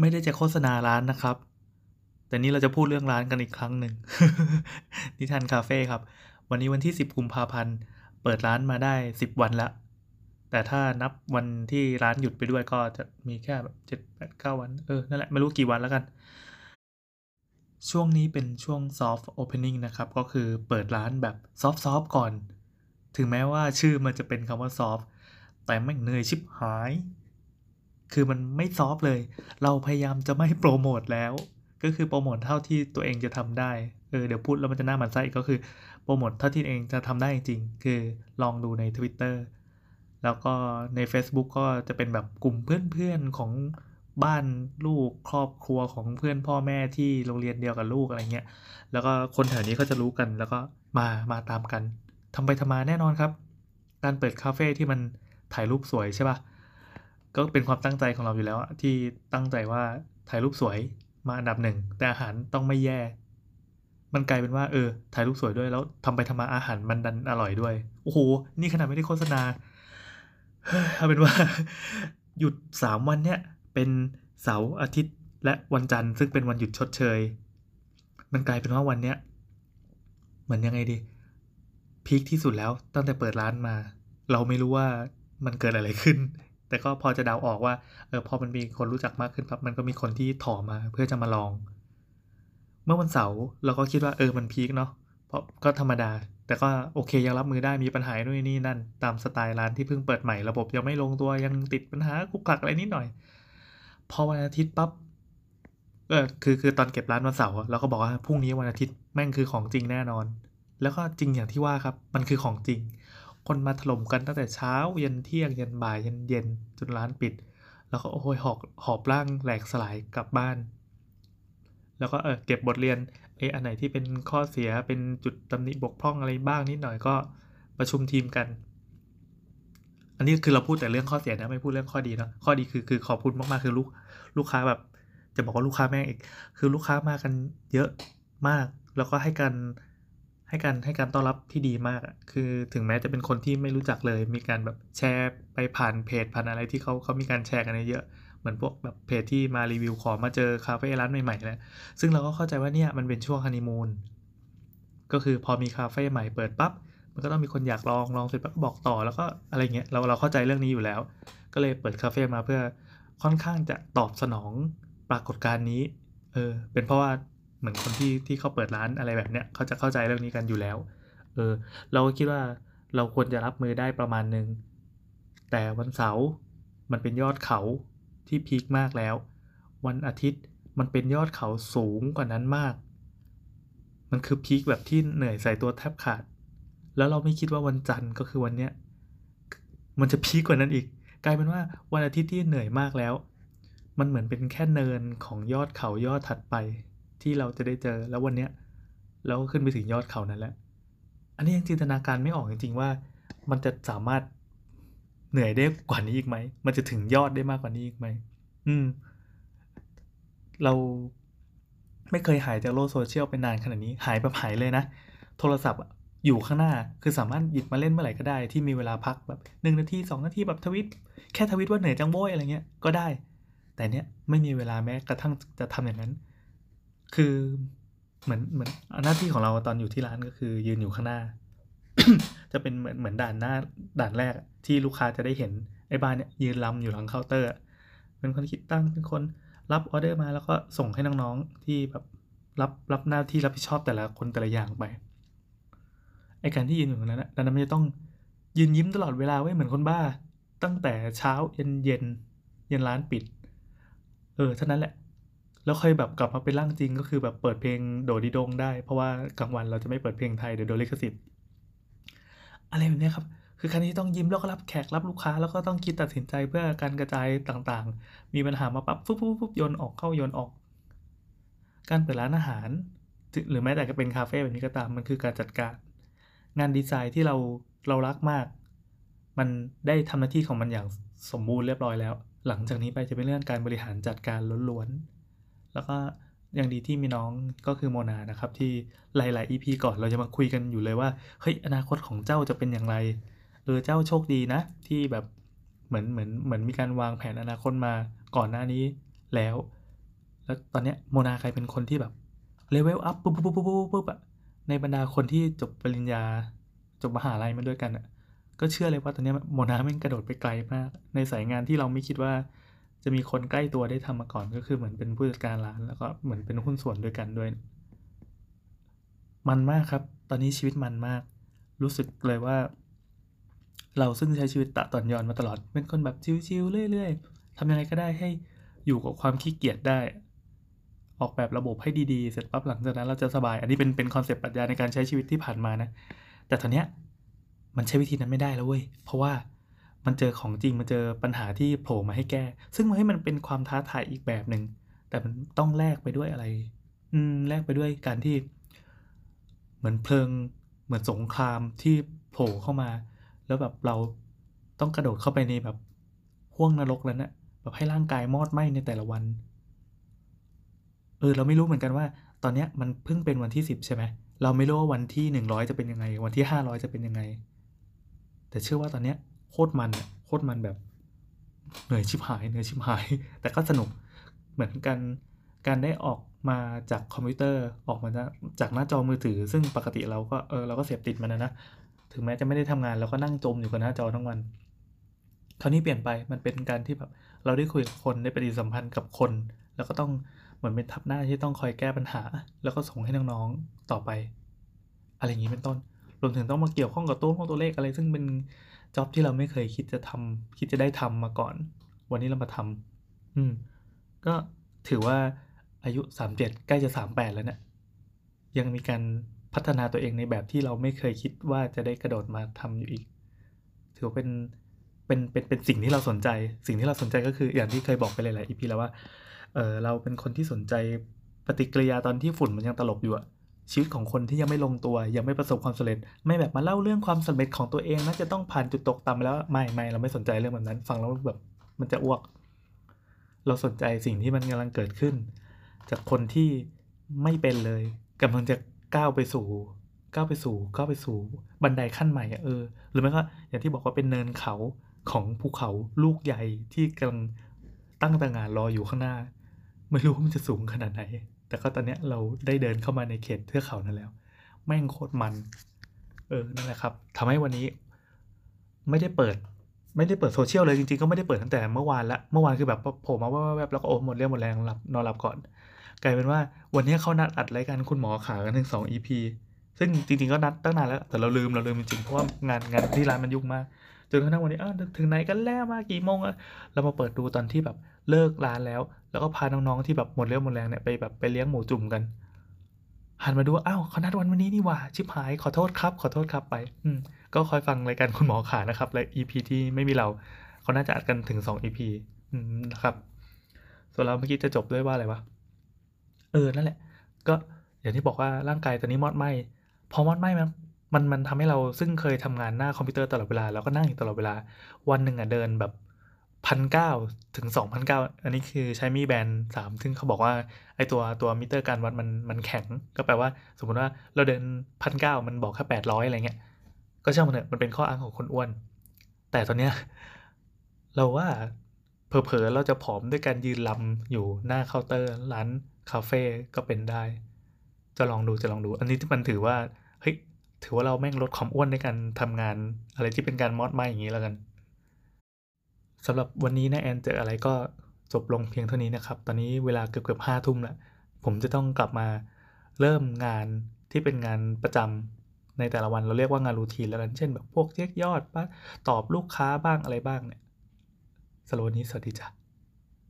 ไม่ได้จะโฆษณาร้านนะครับ แต่นี้เราจะพูดเรื่องร้านกันอีกครั้งหนึ่ง นิทานคาเฟ่ครับ วันนี้วันที่ 10กุมภาพันธ์ เปิดร้านมาได้ 10 วันละแต่ถ้านับวันที่ร้านหยุดไปด้วยก็จะมีแค่แบบเจ็ดแปดเก้าวัน เออ นั่นแหละ ไม่รู้กี่วันแล้วกัน ช่วงนี้เป็นช่วง soft opening นะครับ ก็คือเปิดร้านแบบ soft soft ก่อน ถึงแม้ว่าชื่อมันจะเป็นคำว่า soft แต่แม่เหนื่อยชิบหาย คือมันไม่ซอฟเลย เราพยายามจะไม่โปรโมทแล้ว ก็คือโปรโมทเท่าที่ตัวเองจะทำได้ เออเดี๋ยวพูดแล้วมันจะหน้ามันไส้ก็คือโปรโมทเท่าที่เองจะทำได้จริงๆคือลองดูใน Twitter แล้วก็ใน Facebook ก็จะเป็นแบบกลุ่มเพื่อนๆของบ้านลูกครอบครัวของเพื่อนพ่อแม่ที่โรงเรียนเดียวกับลูกอะไรเงี้ย แล้วก็คนแถวนี้ก็จะรู้กันแล้วก็มามาตามกันทำไปทำมาแน่นอนครับ การเปิดคาเฟ่ที่มันถ่ายรูปสวยใช่ปะ ก็เป็นความตั้งใจของเราอยู่แล้วที่ตั้งใจว่าถ่ายรูปสวยมาอันดับหนึ่งแต่อาหารต้องไม่แย่ มันกลายเป็นว่าเออ ถ่ายรูปสวยด้วยแล้วทำไปทำมาอาหารมันดันอร่อยด้วย โอ้โห นี่ขนาดไม่ได้โฆษณาเอาเป็นว่า หยุดสามวันเนี้ยเป็นเสาร์อาทิตย์และวันจันทร์ซึ่งเป็นวันหยุดชดเชย มันกลายเป็นว่าวันเนี้ยเหมือนยังไงดีพีคที่สุดแล้วตั้งแต่เปิดร้านมา เราไม่รู้ว่ามันเกิดอะไรขึ้น แต่ก็พอจะเดาออกว่าเออพอมันมีคนรู้จักมากขึ้นครับมันก็มีคนที่ถอมาเพื่อจะมาลอง เมื่อวันเสาร์เราก็คิดว่าเออมันพีคเนาะเพราะก็ธรรมดา แต่ก็โอเคยังรับมือได้มีปัญหาด้วยนี่นั่น ตามสไตล์ร้านที่เพิ่งเปิดใหม่ระบบยังไม่ลงตัวยังติดปัญหาคุกคลักอะไรนิดหน่อย พอวันอาทิตย์ปั๊บเออคือคือตอนเก็บร้านวันเสาร์เราก็บอกว่าพรุ่งนี้วันอาทิตย์แม่งคือของจริงแน่นอน แล้วก็จริงอย่างที่ว่าครับมันคือของจริง คนมาถล่มกันตั้งแต่เช้าเย็นเที่ยงเย็นบ่ายเย็นเย็นจนร้านปิด แล้วก็โอ้ยหอบหอบร่างแหลกสลายกลับบ้าน แล้วก็เออเก็บบทเรียนเอออันไหนที่เป็นข้อเสียเป็นจุดตำหนิบกพร่องอะไรบ้างนิดหน่อยก็ประชุมทีมกัน อันนี้คือเราพูดแต่เรื่องข้อเสียนะไม่พูดเรื่องข้อดีนะข้อดีคือคือขอบคุณมากๆคือลูกลูกค้าแบบ จะบอกว่าลูกค้าแม่งอีกคือลูกค้ามากันเยอะมาก แล้วก็ให้การ ให้การให้การต้อนรับที่ดีมากอะคือถึงแม้จะเป็นคนที่ไม่รู้จักเลย มีการแบบแชร์ไปผ่านเพจผ่านอะไรที่เขาเขามีการแชร์กันเยอะเหมือนพวกแบบเพจที่มารีวิวของมาเจอคาเฟ่ร้านใหม่ๆแล้วซึ่งเราก็เข้าใจว่าเนี่ยมันเป็นช่วงฮันนีมูนก็คือพอมีคาเฟ่ใหม่เปิดปั๊บมันก็ต้องมีคนอยากลองลองเสร็จปั๊บบอกต่อแล้วก็อะไรเงี้ยเราเราเข้าใจเรื่องนี้อยู่แล้ว ก็เลยเปิดคาเฟ่มาเพื่อค่อนข้างจะตอบสนองปรากฏการณ์นี้เออเป็นเพราะว่า มือนคนที่ที่เขาเปิดร้านอะไรแบบเนี้ยเขาจะเข้าใจเรื่องนี้กันอยู่แล้ว เออ เราก็คิดว่าเราควรจะรับมือได้ประมาณหนึ่งแต่วันเสาร์มันเป็นยอดเขาที่พีคมากแล้ว วันอาทิตย์มันเป็นยอดเขาสูงกว่านั้นมาก มันคือพีคแบบที่เหนื่อยใส่ตัวแทบขาด แล้วเราไม่คิดว่าวันจันทร์ก็คือวันเนี้ย มันจะพีคกว่านั้นอีก กลายเป็นว่าวันอาทิตย์ที่เหนื่อยมากแล้ว มันเหมือนเป็นแค่เนินของยอดเขายอดถัดไป ที่เราจะได้เจอแล้ววันเนี้ยเราก็ขึ้นไปถึงยอดเขานั้นแหละอันนี้ยังจินตนาการไม่ออกจริงๆว่า มันจะสามารถเหนื่อยได้กว่านี้อีกไหม มันจะถึงยอดได้มากกว่านี้อีกไหม อืม เราไม่เคยหายจากโลกโซเชียลไปนานขนาดนี้ หายแบบหายเลยนะ โทรศัพท์อยู่ข้างหน้า คือสามารถหยิบมาเล่นเมื่อไหร่ก็ได้ ที่มีเวลาพักแบบหนึ่งนาทีสองนาทีแบบทวิต แค่ทวิตว่าเหนื่อยจังโว้ยอะไรเงี้ย ก็ได้ แต่เนี้ยไม่มีเวลาแม้กระทั่งจะทำอย่างนั้น คือเหมือนเหมือนหน้าที่ของเราตอนอยู่ที่ร้านก็คือ ยืนอยู่ข้างหน้า จะเป็นเหมือนเหมือนด่านหน้าด่านแรกที่ลูกค้าจะได้เห็นไอ้บ้านเนี่ยยืนลำอยู่หลังเคาน์เตอร์ เป็นคนคิดตั้งเป็นคนรับออเดอร์มาแล้วก็ส่งให้น้องๆที่แบบรับรับหน้าที่รับผิดชอบแต่ละคนแต่ละอย่างไปไอการที่ยืนอยู่ตรงนั้นนะดังนั้นมันจะต้องยืนยิ้มตลอดเวลาไว้เหมือนคนบ้า ตั้งแต่เช้าเย็นเย็นเย็นร้านปิด เออเท่านั้นแหละ แล้วค่อยแบบกลับมาเป็นร่างจริงก็คือแบบเปิดเพลงโดดิดงได้ เพราะว่ากลางวันเราจะไม่เปิดเพลงไทยเดี๋ยวโดนลิขสิทธิ์อะไรแบบนี้ครับ คือการที่ต้องยิ้มแล้วก็รับแขกรับลูกค้า แล้วก็ต้องคิดตัดสินใจเพื่อการกระจายต่างๆ มีปัญหามาปั๊บฟุ๊บฟุ๊บฟุ๊บโยนออกเข้าโยนออก การเปิดร้านอาหาร หรือแม้แต่จะเป็นคาเฟ่แบบนี้ก็ตามมันคือการจัดการ งานดีไซน์ที่เราเรารักมาก มันได้ทำหน้าที่ของมันอย่างสมบูรณ์เรียบร้อยแล้ว หลังจากนี้ไปจะเป็นเรื่องการบริหารจัดการล้วนๆ แล้วก็อย่างดีที่มีน้องก็คือโมนานะครับ ที่หลาย ๆ EP ก่อนเราจะมาคุยกันอยู่เลยว่าเฮ้ยอนาคตของเจ้าจะเป็นอย่างไรเออเจ้าโชคดีนะ ที่แบบเหมือนเหมือนเหมือนมีการวางแผนอนาคตมาก่อนหน้านี้แล้ว แล้วตอนเนี้ยโมนากลายเป็นคนที่แบบเลเวลอัพปุ๊บปุ๊บปุ๊บปุ๊บปุ๊บอะในบรรดาคนที่จบปริญญาจบมหาลัยมาด้วยกันอะก็เชื่อเลยว่าตอนนี้โมนาแม่งกระโดดไปไกลมาก ในสายงานที่เราไม่คิดว่า จะมีคนใกล้ตัวได้ทำมาก่อนก็คือเหมือนเป็นผู้จัดการร้านแล้วก็เหมือนเป็นหุ้นส่วนด้วยกันด้วย มันมากครับ ตอนนี้ชีวิตมันมาก รู้สึกเลยว่า เราซึ่งใช้ชีวิตต๊ะต่อนยอนมาตลอด เป็นคนแบบชิวๆเรื่อยๆทำยังไงก็ได้ให้อยู่กับความขี้เกียจได้ ออกแบบระบบให้ดีๆ เสร็จปั๊บหลังจากนั้นเราจะสบาย อันนี้เป็นเป็นคอนเซปต์ปรัชญาในการใช้ชีวิตที่ผ่านมานะ แต่ตอนเนี้ยมันใช้วิธีนั้นไม่ได้แล้วเว้ย เพราะว่า มันเจอของจริงมันเจอปัญหาที่โผล่มาให้แก้ ซึ่งให้มันเป็นความท้าทายอีกแบบหนึ่งแต่มันต้องแลกไปด้วยอะไร อืมแลกไปด้วยการที่ เหมือนเพลิง เหมือนสงครามที่โผล่เข้ามา แล้วแบบเราต้องกระโดดเข้าไปในแบบห้วงนรกแล้วนะแบบให้ร่างกายมอดไหม้ในแต่ละวัน เออ เราไม่รู้เหมือนกันว่า ตอนเนี้ยมันเพิ่งเป็นวันที่สิบใช่ไหมเราไม่รู้ว่าวันที่หนึ่งร้อยจะเป็นยังไง วันที่ห้าร้อยจะเป็นยังไง แต่เชื่อว่าตอนเนี้ย โคตรมันโคตรมันแบบเหนื่อยชิบหายเหนื่อยชิบหาย แต่ก็สนุกเหมือนกันการได้ออกมาจากคอมพิวเตอร์ออกมาจากหน้าจอมือถือ ซึ่งปกติเราก็เออเราก็เสพติดมันนะนะถึงแม้จะไม่ได้ทำงานเราก็นั่งจมอยู่กับหน้าจอทั้งวัน คราวนี้เปลี่ยนไปมันเป็นการที่แบบเราได้คุยกับคนได้ปฏิสัมพันธ์กับคน แล้วก็ต้องเหมือนเป็นทับหน้าที่ต้องคอยแก้ปัญหา แล้วก็ส่งให้น้องๆต่อไป อะไรอย่างนี้เป็นต้น รวมถึงต้องมาเกี่ยวข้องกับตัวของตัวเลขอะไร ซึ่งเป็น จ็อบที่เราไม่เคยคิดจะทำคิดจะได้ทำมาก่อน วันนี้เรามาทำอืม ก็ถือว่าอายุสามเจ็ดใกล้จะสามแปดแล้วเนะี่ยยังมีการพัฒนาตัวเองในแบบที่เราไม่เคยคิดว่าจะได้กระโดดมาทำอยู่อีก ถือเป็นเป็นเป็นเป็นสิ่งที่เราสนใจ สิ่งที่เราสนใจก็คืออย่างที่เคยบอกไปหลายๆอีพีแล้วว่า เออเราเป็นคนที่สนใจปฏิกิริยาตอนที่ฝุ่นมันยังตลบอยู่อะ ชีวิตของคนที่ยังไม่ลงตัว ยังไม่ประสบความสำเร็จ ไม่แบบมาเล่าเรื่องความสำเร็จของตัวเองนะจะต้องผ่านจุดตกต่ำแล้วไม่ไม่เราไม่สนใจเรื่องแบบนั้น ฟังแล้วแบบมันจะอ้วก เราสนใจสิ่งที่มันกำลังเกิดขึ้น จากคนที่ไม่เป็นเลยกำลังจะก้าวไปสู่ก้าวไปสู่ก้าวไปสู่บันไดขั้นใหม่เออหรือไม่ก็อย่างที่บอกว่าเป็นเนินเขาของภูเขาลูกใหญ่ที่กำลังตั้งแตางานรออยู่ข้างหน้า ไม่รู้มันจะสูงขนาดไหน แต่ก็ตอนเนี้ยเราได้เดินเข้ามาในเขตเทือกเขานั่นแล้ว แม่งโคตรมัน เออ นั่นแหละครับทำให้วันนี้ ไม่ได้เปิด ไม่ได้เปิดโซเชียลเลยจริงๆ ก็ไม่ได้เปิดตั้งแต่เมื่อวานละ เมื่อวานคือแบบโผล่มาว่าแวบแล้วก็โอ้หมดเรี่ยวหมดแรงหลับนอนหลับก่อน กลายเป็นว่าวันนี้เขานัดอัดรายการคุณหมอขากันถึงสองอีพีซึ่งจริงๆก็นัดตั้งนานแล้ว แต่เราลืมเราลืมจริงๆ เพราะว่างานงานที่ร้านมันยุ่งมาก จนกระทั่งวันนี้อ้าวถึงไหนกันแล้วมากี่โมงอะเรามาเปิดดูตอนที่แบบเลิกร้านแล้ว แล้วก็พาน้องๆที่แบบหมดเรี่ยวหมดแรงเนี่ยไปแบบไปเลี้ยงหมูจุ่มกันหันมาดูอ้าวเขานัดวันวันนี้นี่ว่าชิบหายขอโทษครับ ขอโทษครับไป อืมก็คอยฟังรายการคุณหมอขานะครับและ EP ที่ไม่มีเราเขาน่าจะอัดกันถึงสอง EP อืมนะครับ ส่วนเราเมื่อกี้จะจบด้วยว่าอะไรวะเออนั่นแหละ ก็อย่างที่บอกว่าร่างกายตอนนี้มอดไหมพอมอดไหมมัน มันมันทำให้เราซึ่งเคยทำงานหน้าคอมพิวเตอร์ตลอดเวลาแล้วก็นั่งอยู่ตลอดเวลา วันหนึ่งอะเดินแบบพันเก้าถึงสองพันเก้าอันนี้คือใช้มีแบนสามซึ่งเขาบอกว่าไอตัวตัวมิเตอร์การวัดมันมันแข็ง ก็แปลว่าสมมติว่าเราเดินพันเก้ามันบอกแค่แปดร้อยอะไรเงี้ย ก็ช่างมันเถอะมันเป็นข้ออ้างของคนอ้วน แต่ตอนเนี้ยเราว่าเผลอๆเราจะผอมด้วยการยืนลำอยู่หน้าเคาน์เตอร์ร้านคาเฟ่ก็เป็นได้ จะลองดูจะลองดู อันนี้ที่มันถือว่า ถือว่าเราแม่งลดความอ้วนในการทำงาน อะไรที่เป็นการมอดไม้อย่างนี้แล้วกันสำหรับวันนี้นะแอนเจออะไรก็จบลงเพียงเท่านี้นะครับ ตอนนี้เวลาเกือบเกือบห้าทุ่มแล้วผมจะต้องกลับมาเริ่มงานที่เป็นงานประจำในแต่ละวันเราเรียกว่างานรูทีนแล้วกัน เช่นแบบพวกเช็คยอดปะตอบลูกค้าบ้างอะไรบ้างเนี่ยสโลนี้สวัสดีจ้ะ